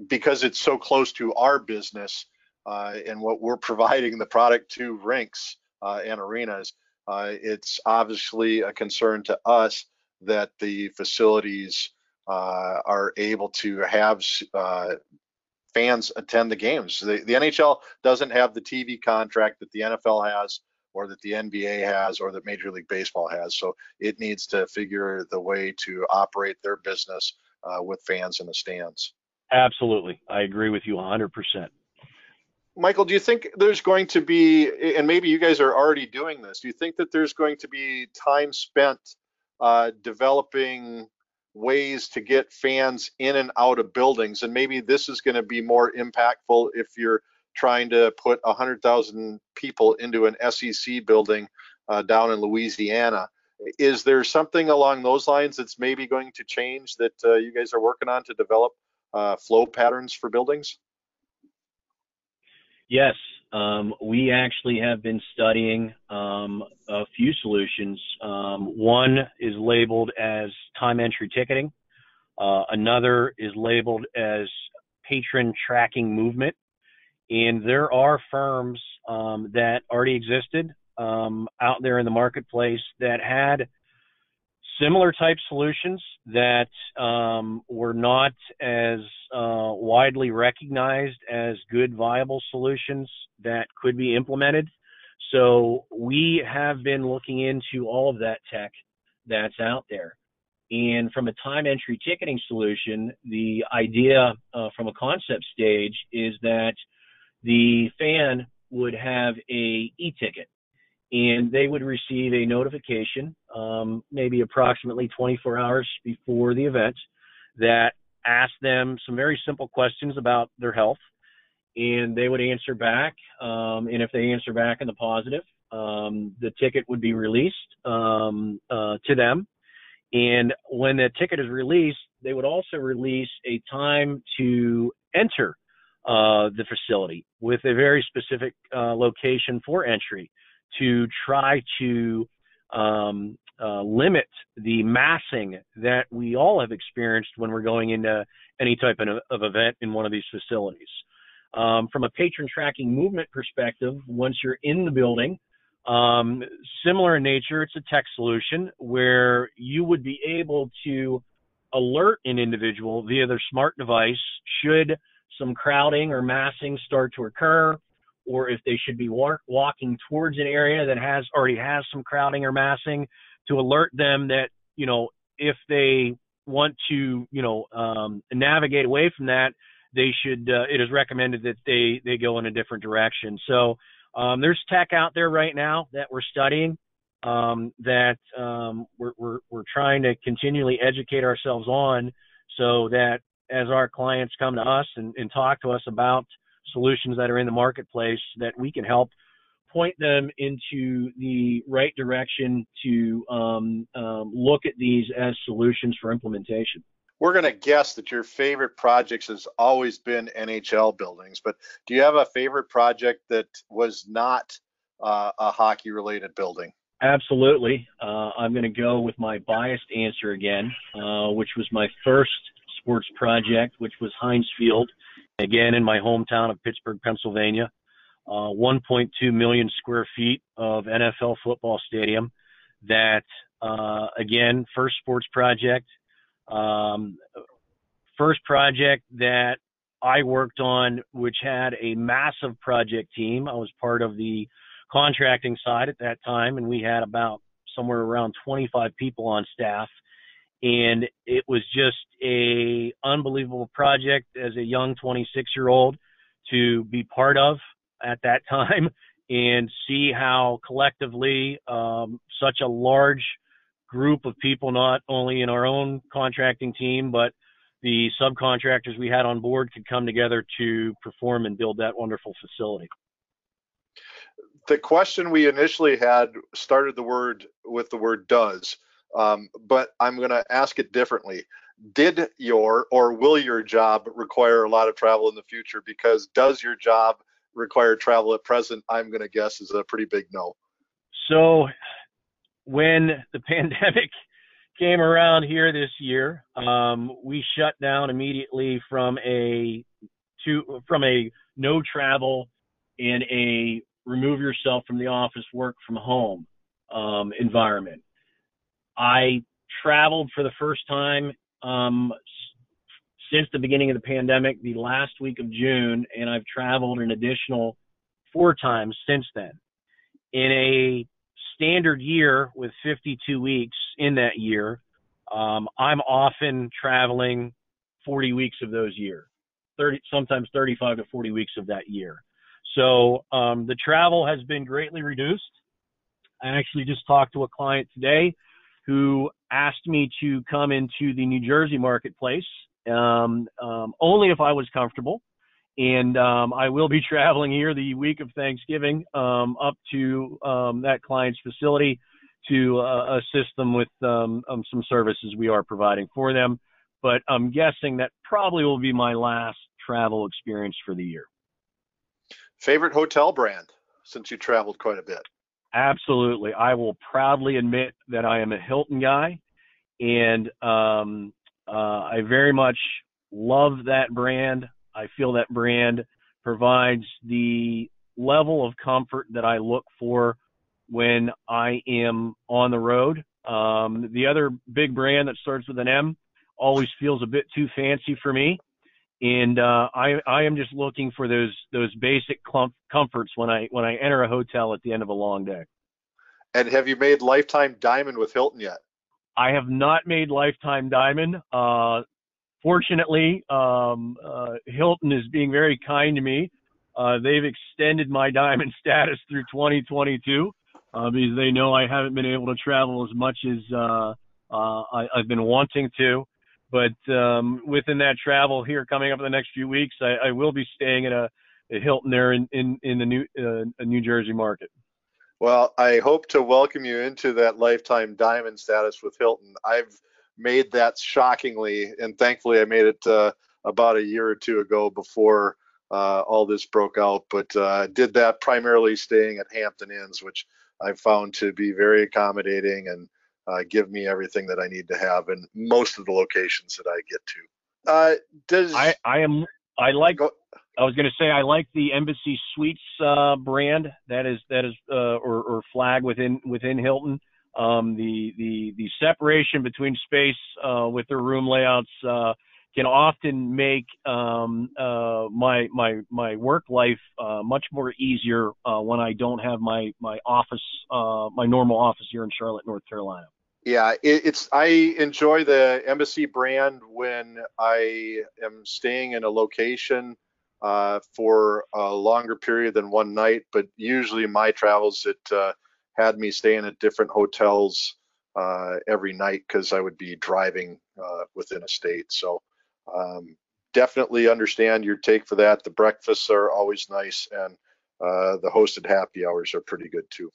because it's so close to our business uh, and what we're providing the product to rinks uh, and arenas. Uh, it's obviously a concern to us that the facilities uh, are able to have uh, fans attend the games. The, the NHL doesn't have the TV contract that the NFL has or that the NBA has or that Major League Baseball has. So it needs to figure the way to operate their business uh, with fans in the stands. Absolutely. I agree with you 100%. Michael, do you think there's going to be, and maybe you guys are already doing this, do you think that there's going to be time spent uh, developing ways to get fans in and out of buildings? And maybe this is going to be more impactful if you're trying to put 100,000 people into an SEC building uh, down in Louisiana. Is there something along those lines that's maybe going to change that uh, you guys are working on to develop uh, flow patterns for buildings? Yes, um, we actually have been studying um, a few solutions. Um, one is labeled as time entry ticketing. Uh, another is labeled as patron tracking movement. And there are firms um, that already existed um, out there in the marketplace that had similar type solutions that um, were not as uh, widely recognized as good viable solutions that could be implemented. So we have been looking into all of that tech that's out there. And from a time entry ticketing solution, the idea uh, from a concept stage is that the fan would have a e-ticket and they would receive a notification, um, maybe approximately 24 hours before the event, that asked them some very simple questions about their health, and they would answer back. Um, and if they answer back in the positive, um, the ticket would be released um, uh, to them. And when the ticket is released, they would also release a time to enter uh, the facility with a very specific uh, location for entry to try to um, uh, limit the massing that we all have experienced when we're going into any type of, of event in one of these facilities. Um, from a patron tracking movement perspective, once you're in the building, um, similar in nature, it's a tech solution where you would be able to alert an individual via their smart device should some crowding or massing start to occur or if they should be walk, walking towards an area that has already has some crowding or massing to alert them that you know if they want to you know um, navigate away from that they should uh, it is recommended that they they go in a different direction. So um, there's tech out there right now that we're studying um, that um, we're, we're, we're trying to continually educate ourselves on so that as our clients come to us and, and talk to us about solutions that are in the marketplace, that we can help point them into the right direction to um, um, look at these as solutions for implementation. We're going to guess that your favorite projects has always been NHL buildings, but do you have a favorite project that was not uh, a hockey related building? Absolutely. Uh, I'm going to go with my biased answer again, uh, which was my first sports project, which was Heinz Field, again in my hometown of Pittsburgh, Pennsylvania. Uh, 1.2 million square feet of NFL football stadium. That uh, again, first sports project, um, first project that I worked on, which had a massive project team. I was part of the contracting side at that time, and we had about somewhere around 25 people on staff. And it was just a unbelievable project as a young 26 year old to be part of at that time and see how collectively um, such a large group of people, not only in our own contracting team, but the subcontractors we had on board could come together to perform and build that wonderful facility. The question we initially had started the word with the word does, um, but I'm going to ask it differently. Did your or will your job require a lot of travel in the future? Because does your job require travel at present? I'm going to guess is a pretty big no. So when the pandemic came around here this year, um, we shut down immediately from a to from a no travel and a remove yourself from the office, work from home um, environment. I traveled for the first time um, since the beginning of the pandemic, the last week of June, and I've traveled an additional four times since then. In a standard year with 52 weeks in that year, um, I'm often traveling 40 weeks of those year, 30, sometimes 35 to 40 weeks of that year. So um, the travel has been greatly reduced. I actually just talked to a client today who asked me to come into the New Jersey marketplace um, um, only if I was comfortable. And um, I will be traveling here the week of Thanksgiving um, up to um, that client's facility to uh, assist them with um, some services we are providing for them. But I'm guessing that probably will be my last travel experience for the year. Favorite hotel brand since you traveled quite a bit? Absolutely. I will proudly admit that I am a Hilton guy, and um, uh, I very much love that brand. I feel that brand provides the level of comfort that I look for when I am on the road. Um, the other big brand that starts with an M always feels a bit too fancy for me, and uh, I I am just looking for those those basic clump comforts when I when I enter a hotel at the end of a long day. And have you made lifetime diamond with Hilton yet? I have not made lifetime diamond. Uh, fortunately, um, uh, Hilton is being very kind to me. Uh, they've extended my diamond status through 2022 uh, because they know I haven't been able to travel as much as uh, uh, I, have been wanting to. But um, within that travel here coming up in the next few weeks, I, I will be staying at a, a Hilton there in, in, in the New, uh, New Jersey market. Well, I hope to welcome you into that lifetime diamond status with Hilton. I've made that shockingly, and thankfully I made it uh, about a year or two ago before uh, all this broke out. But uh, did that primarily staying at Hampton Inns, which I found to be very accommodating and uh, give me everything that I need to have in most of the locations that I get to. Uh, does I, I am I like go, I was going to say I like the Embassy Suites uh, brand that is that is uh, or, or flag within within Hilton. Um, the the the separation between space uh, with their room layouts uh, can often make um, uh, my my my work life uh, much more easier when I don't have my my office my normal office here in Charlotte, North Carolina. Yeah, it, it's I enjoy the Embassy brand when I am staying in a location uh, for a longer period than one night. But usually my travels, it uh, had me staying at different hotels uh, every night because I would be driving uh, within a state. So um, definitely understand your take for that. The breakfasts are always nice, and uh, the hosted happy hours are pretty good too.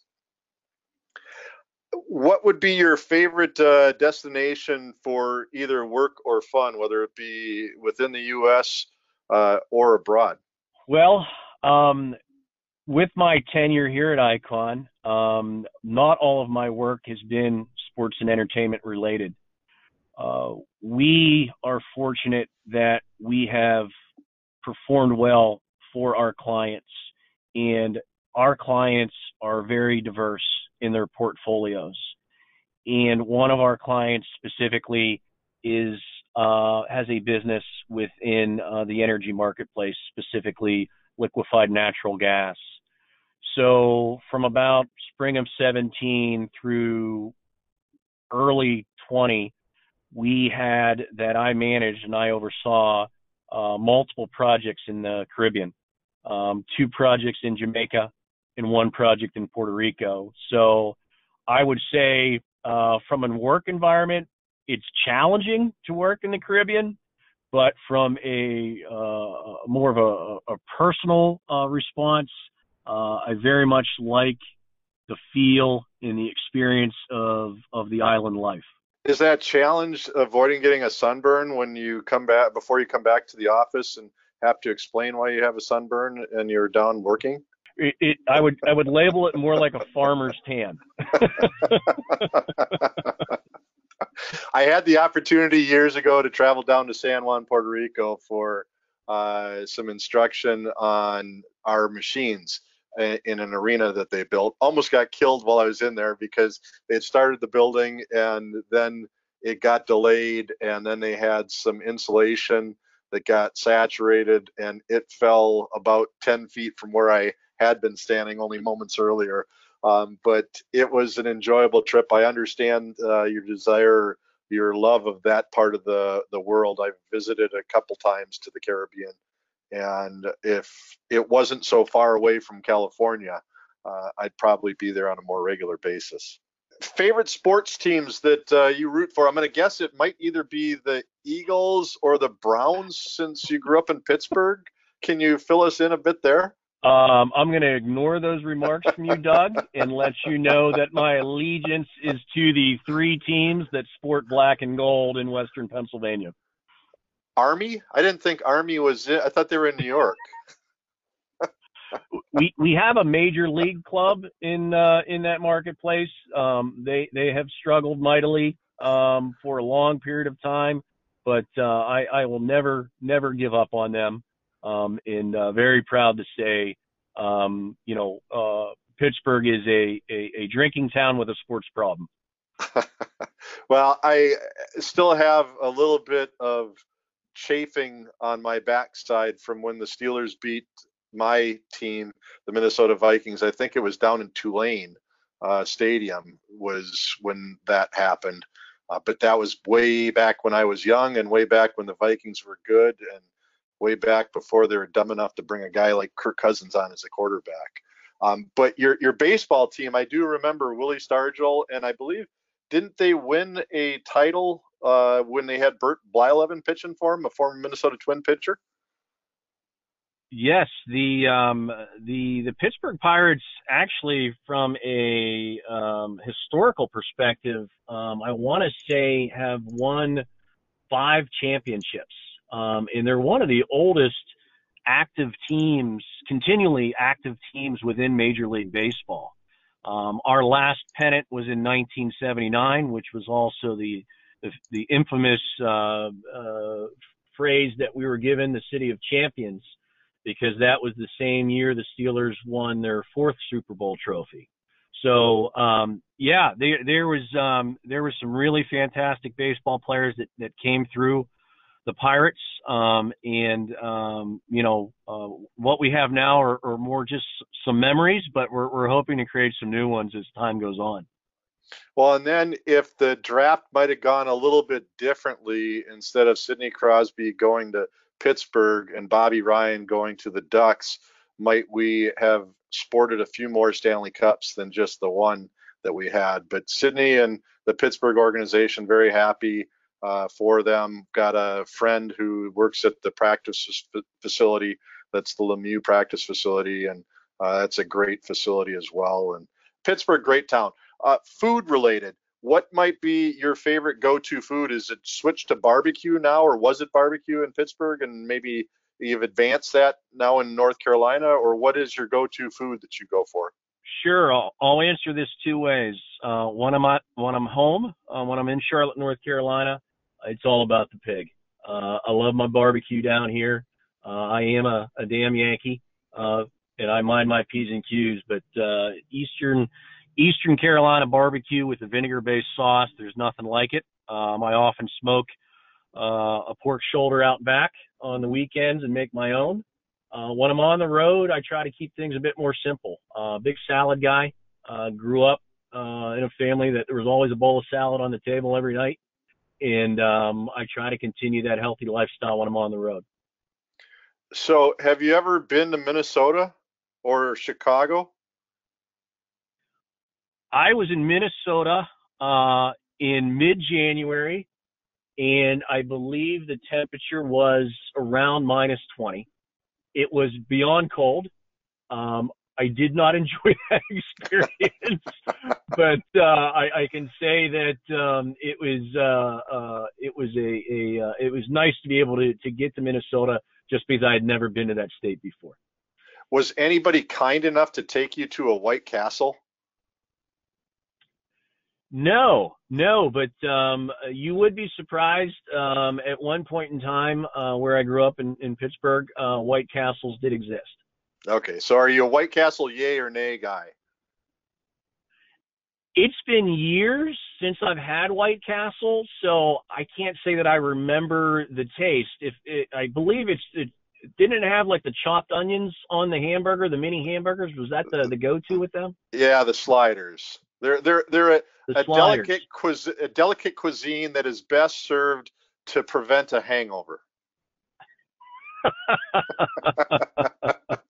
What would be your favorite uh, destination for either work or fun, whether it be within the U.S. Uh, or abroad? Well, um, with my tenure here at Icon, um, not all of my work has been sports and entertainment related. Uh, we are fortunate that we have performed well for our clients, and our clients are very diverse in their portfolios. And one of our clients specifically is uh, has a business within uh, the energy marketplace, specifically liquefied natural gas. So from about spring of 17 through early 20, we had that I managed and I oversaw uh, multiple projects in the Caribbean, um, two projects in Jamaica and one project in Puerto Rico. So I would say uh, from a work environment, it's challenging to work in the Caribbean, but from a uh, more of a, a personal uh, response, uh, I very much like the feel and the experience of of the island life. Is that challenge avoiding getting a sunburn when you come back before you come back to the office and have to explain why you have a sunburn and you're down working? It, it, I would I would label it more like a farmer's tan. I had the opportunity years ago to travel down to San Juan, Puerto Rico for uh, some instruction on our machines in an arena that they built. Almost got killed while I was in there because they had started the building and then it got delayed and then they had some insulation that got saturated and it fell about 10 feet from where I had been standing only moments earlier. Um, but it was an enjoyable trip. I understand uh, your desire, your love of that part of the, the world. I've visited a couple times to the Caribbean and if it wasn't so far away from California, uh, I'd probably be there on a more regular basis. Favorite sports teams that uh, you root for? I'm going to guess it might either be the Eagles or the Browns since you grew up in Pittsburgh. Can you fill us in a bit there? Um, I'm going to ignore those remarks from you, Doug, and let you know that my allegiance is to the three teams that sport black and gold in Western Pennsylvania. Army? I didn't think Army was in, I thought they were in New York. we we have a major league club in uh, in that marketplace. Um, they they have struggled mightily um, for a long period of time, but uh, I I will never never give up on them. Um, and uh, very proud to say, um, you know, uh, Pittsburgh is a, a, a drinking town with a sports problem. well, I still have a little bit of chafing on my backside from when the Steelers beat my team, the Minnesota Vikings. I think it was down in Tulane uh, Stadium was when that happened. Uh, but that was way back when I was young and way back when the Vikings were good and way back before they were dumb enough to bring a guy like Kirk Cousins on as a quarterback. Um, but your your baseball team, I do remember Willie Stargell, and I believe didn't they win a title uh, when they had Bert Blyleven pitching for him, a former Minnesota Twin pitcher? Yes, the um, the the Pittsburgh Pirates actually, from a um, historical perspective, um, I want to say have won five championships, um, and they're one of the oldest active teams, continually active teams within Major League Baseball. Um, our last pennant was in 1979, which was also the the, the infamous uh, uh, phrase that we were given, the City of Champions, because that was the same year the Steelers won their fourth Super Bowl trophy. So um, yeah, there there was um, there was some really fantastic baseball players that that came through the Pirates, um, and um, you know uh, what we have now are, are more just some memories, but we're we're hoping to create some new ones as time goes on. Well, and then if the draft might have gone a little bit differently, instead of Sidney Crosby going to Pittsburgh and Bobby Ryan going to the Ducks, might we have sported a few more Stanley Cups than just the one that we had. But Sidney and the Pittsburgh organization very happy uh, for them. Got a friend who works at the practice facility. That's the Lemieux practice facility, and uh, that's a great facility as well. And Pittsburgh, great town. Uh, food related, what might be your favorite go-to food? Is it switched to barbecue now, or was it barbecue in Pittsburgh, and maybe you've advanced that now in North Carolina, or what is your go-to food that you go for? Sure, I'll, I'll answer this two ways. Uh, when I'm at, when I'm home, uh, when I'm in Charlotte, North Carolina, it's all about the pig. Uh, I love my barbecue down here. Uh, I am a, a damn Yankee, uh, and I mind my p's and q's. But uh, Eastern Eastern Carolina barbecue with a vinegar-based sauce, there's nothing like it. Um, I often smoke uh, a pork shoulder out back on the weekends and make my own. Uh, when I'm on the road, I try to keep things a bit more simple. Uh, big salad guy. Uh, grew up uh, in a family that there was always a bowl of salad on the table every night, and um, I try to continue that healthy lifestyle when I'm on the road. So, have you ever been to Minnesota or Chicago? I was in Minnesota uh, in mid-January, and I believe the temperature was around minus 20 it was beyond cold. Um, I did not enjoy that experience, but uh, I, I, can say that um, it was uh, uh, it was a, a uh, it was nice to be able to to get to Minnesota just because I had never been to that state before. Was anybody kind enough to take you to a White Castle? No, no, but um, you would be surprised. Um, at one point in time, uh, where I grew up in, in Pittsburgh, uh, White Castles did exist. Okay, so are you a White Castle yay or nay guy? It's been years since I've had White Castle, so I can't say that I remember the taste. If it, I believe it's it, didn't it have like the chopped onions on the hamburger, the mini hamburgers? Was that the the go to with them? Yeah, the sliders. They're they're they're a, a delicate cuisine, a delicate cuisine that is best served to prevent a hangover.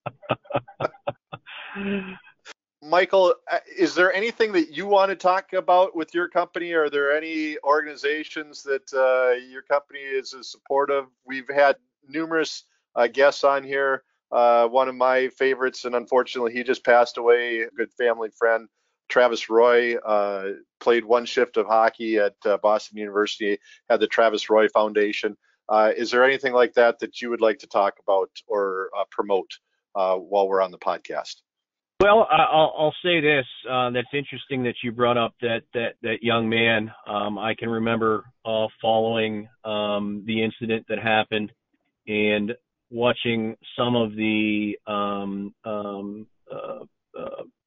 Michael, uh, is there anything that you want to talk about with your company? Are there any organizations that uh, your company is supportive? We've had numerous uh, guests on here. Uh, one of my favorites, and unfortunately, he just passed away. A good family friend, Travis Roy uh, played one shift of hockey at uh, Boston University, had the Travis Roy Foundation. Is there anything like that that you would like to talk about or promote while we're on the podcast? Well, I'll, I'll say this. Uh, that's interesting that you brought up that that that young man. Um, I can remember uh, following um, the incident that happened and watching some of the um, um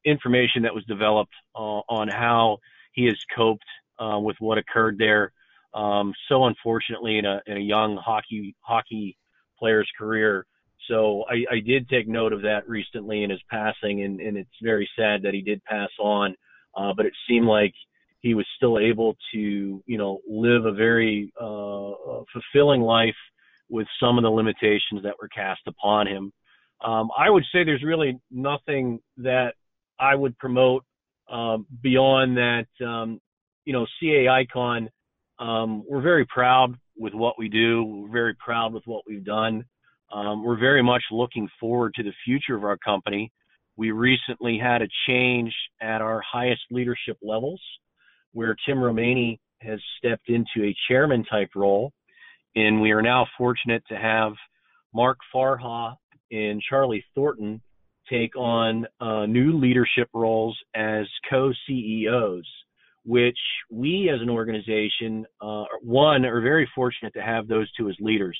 information that was developed uh, on how he has coped uh, with what occurred there. Um, so unfortunately, in a in a young hockey hockey player's career. So I, I did take note of that recently in his passing, and, and it's very sad that he did pass on. Uh, but it seemed like he was still able to, you know, live a very uh, fulfilling life with some of the limitations that were cast upon him. Um, I would say there's really nothing that I would promote um, beyond that. Um, you know, CAA Icon, um, we're very proud with what we do. We're very proud with what we've done. Um, we're very much looking forward to the future of our company. We recently had a change at our highest leadership levels where Tim Romani has stepped into a chairman type role. And we are now fortunate to have Mark Farha and Charlie Thornton take on uh, new leadership roles as co-CEOs, which we as an organization, uh, one, are very fortunate to have those two as leaders.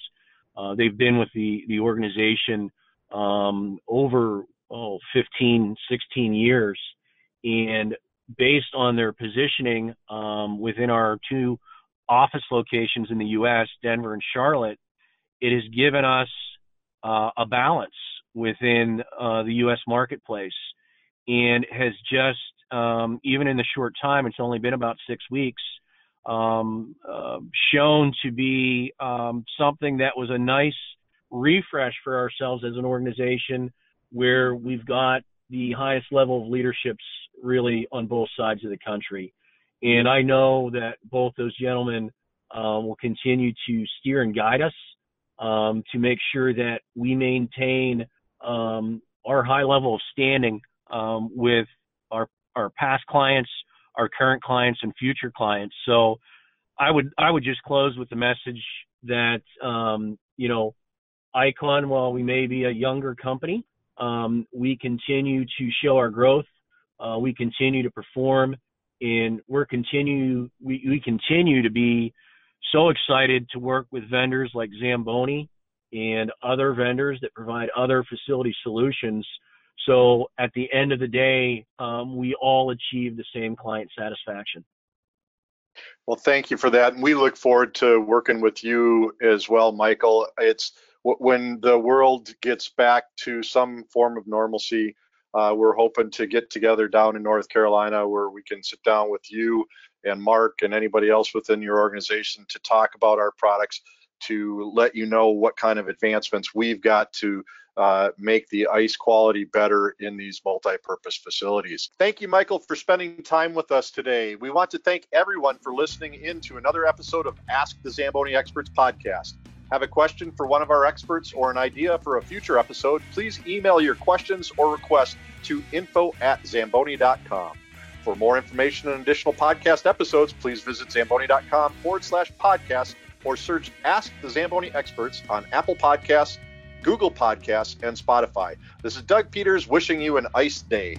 Uh, they've been with the, the organization um, over oh, 15, 16 years. And based on their positioning um, within our two office locations in the U.S., Denver and Charlotte, it has given us uh, a balance within uh, the U.S. marketplace and has just, um, even in the short time, it's only been about six weeks, um, uh, shown to be um, something that was a nice refresh for ourselves as an organization where we've got the highest level of leaderships really on both sides of the country. And I know that both those gentlemen uh, will continue to steer and guide us um, to make sure that we maintain um, our high level of standing um, with our our past clients, our current clients, and future clients. So I would I would just close with the message that um, you know Icon, while we may be a younger company, um, we continue to show our growth. Uh, we continue to perform, and we're continue we, we continue to be so excited to work with vendors like Zamboni and other vendors that provide other facility solutions. So at the end of the day, um, we all achieve the same client satisfaction. Well, thank you for that. And we look forward to working with you as well, Michael. It's when the world gets back to some form of normalcy, uh, we're hoping to get together down in North Carolina where we can sit down with you and Mark and anybody else within your organization to talk about our products, to let you know what kind of advancements we've got to uh, make the ice quality better in these multi-purpose facilities. Thank you, Michael, for spending time with us today. We want to thank everyone for listening in to another episode of Ask the Zamboni Experts podcast. Have a question for one of our experts or an idea for a future episode, please email your questions or requests to info at zamboni.com. For more information and additional podcast episodes, please visit zamboni.com forward slash podcast or search Ask the Zamboni Experts on Apple Podcasts, Google Podcasts, and Spotify. This is Doug Peters wishing you an ice day.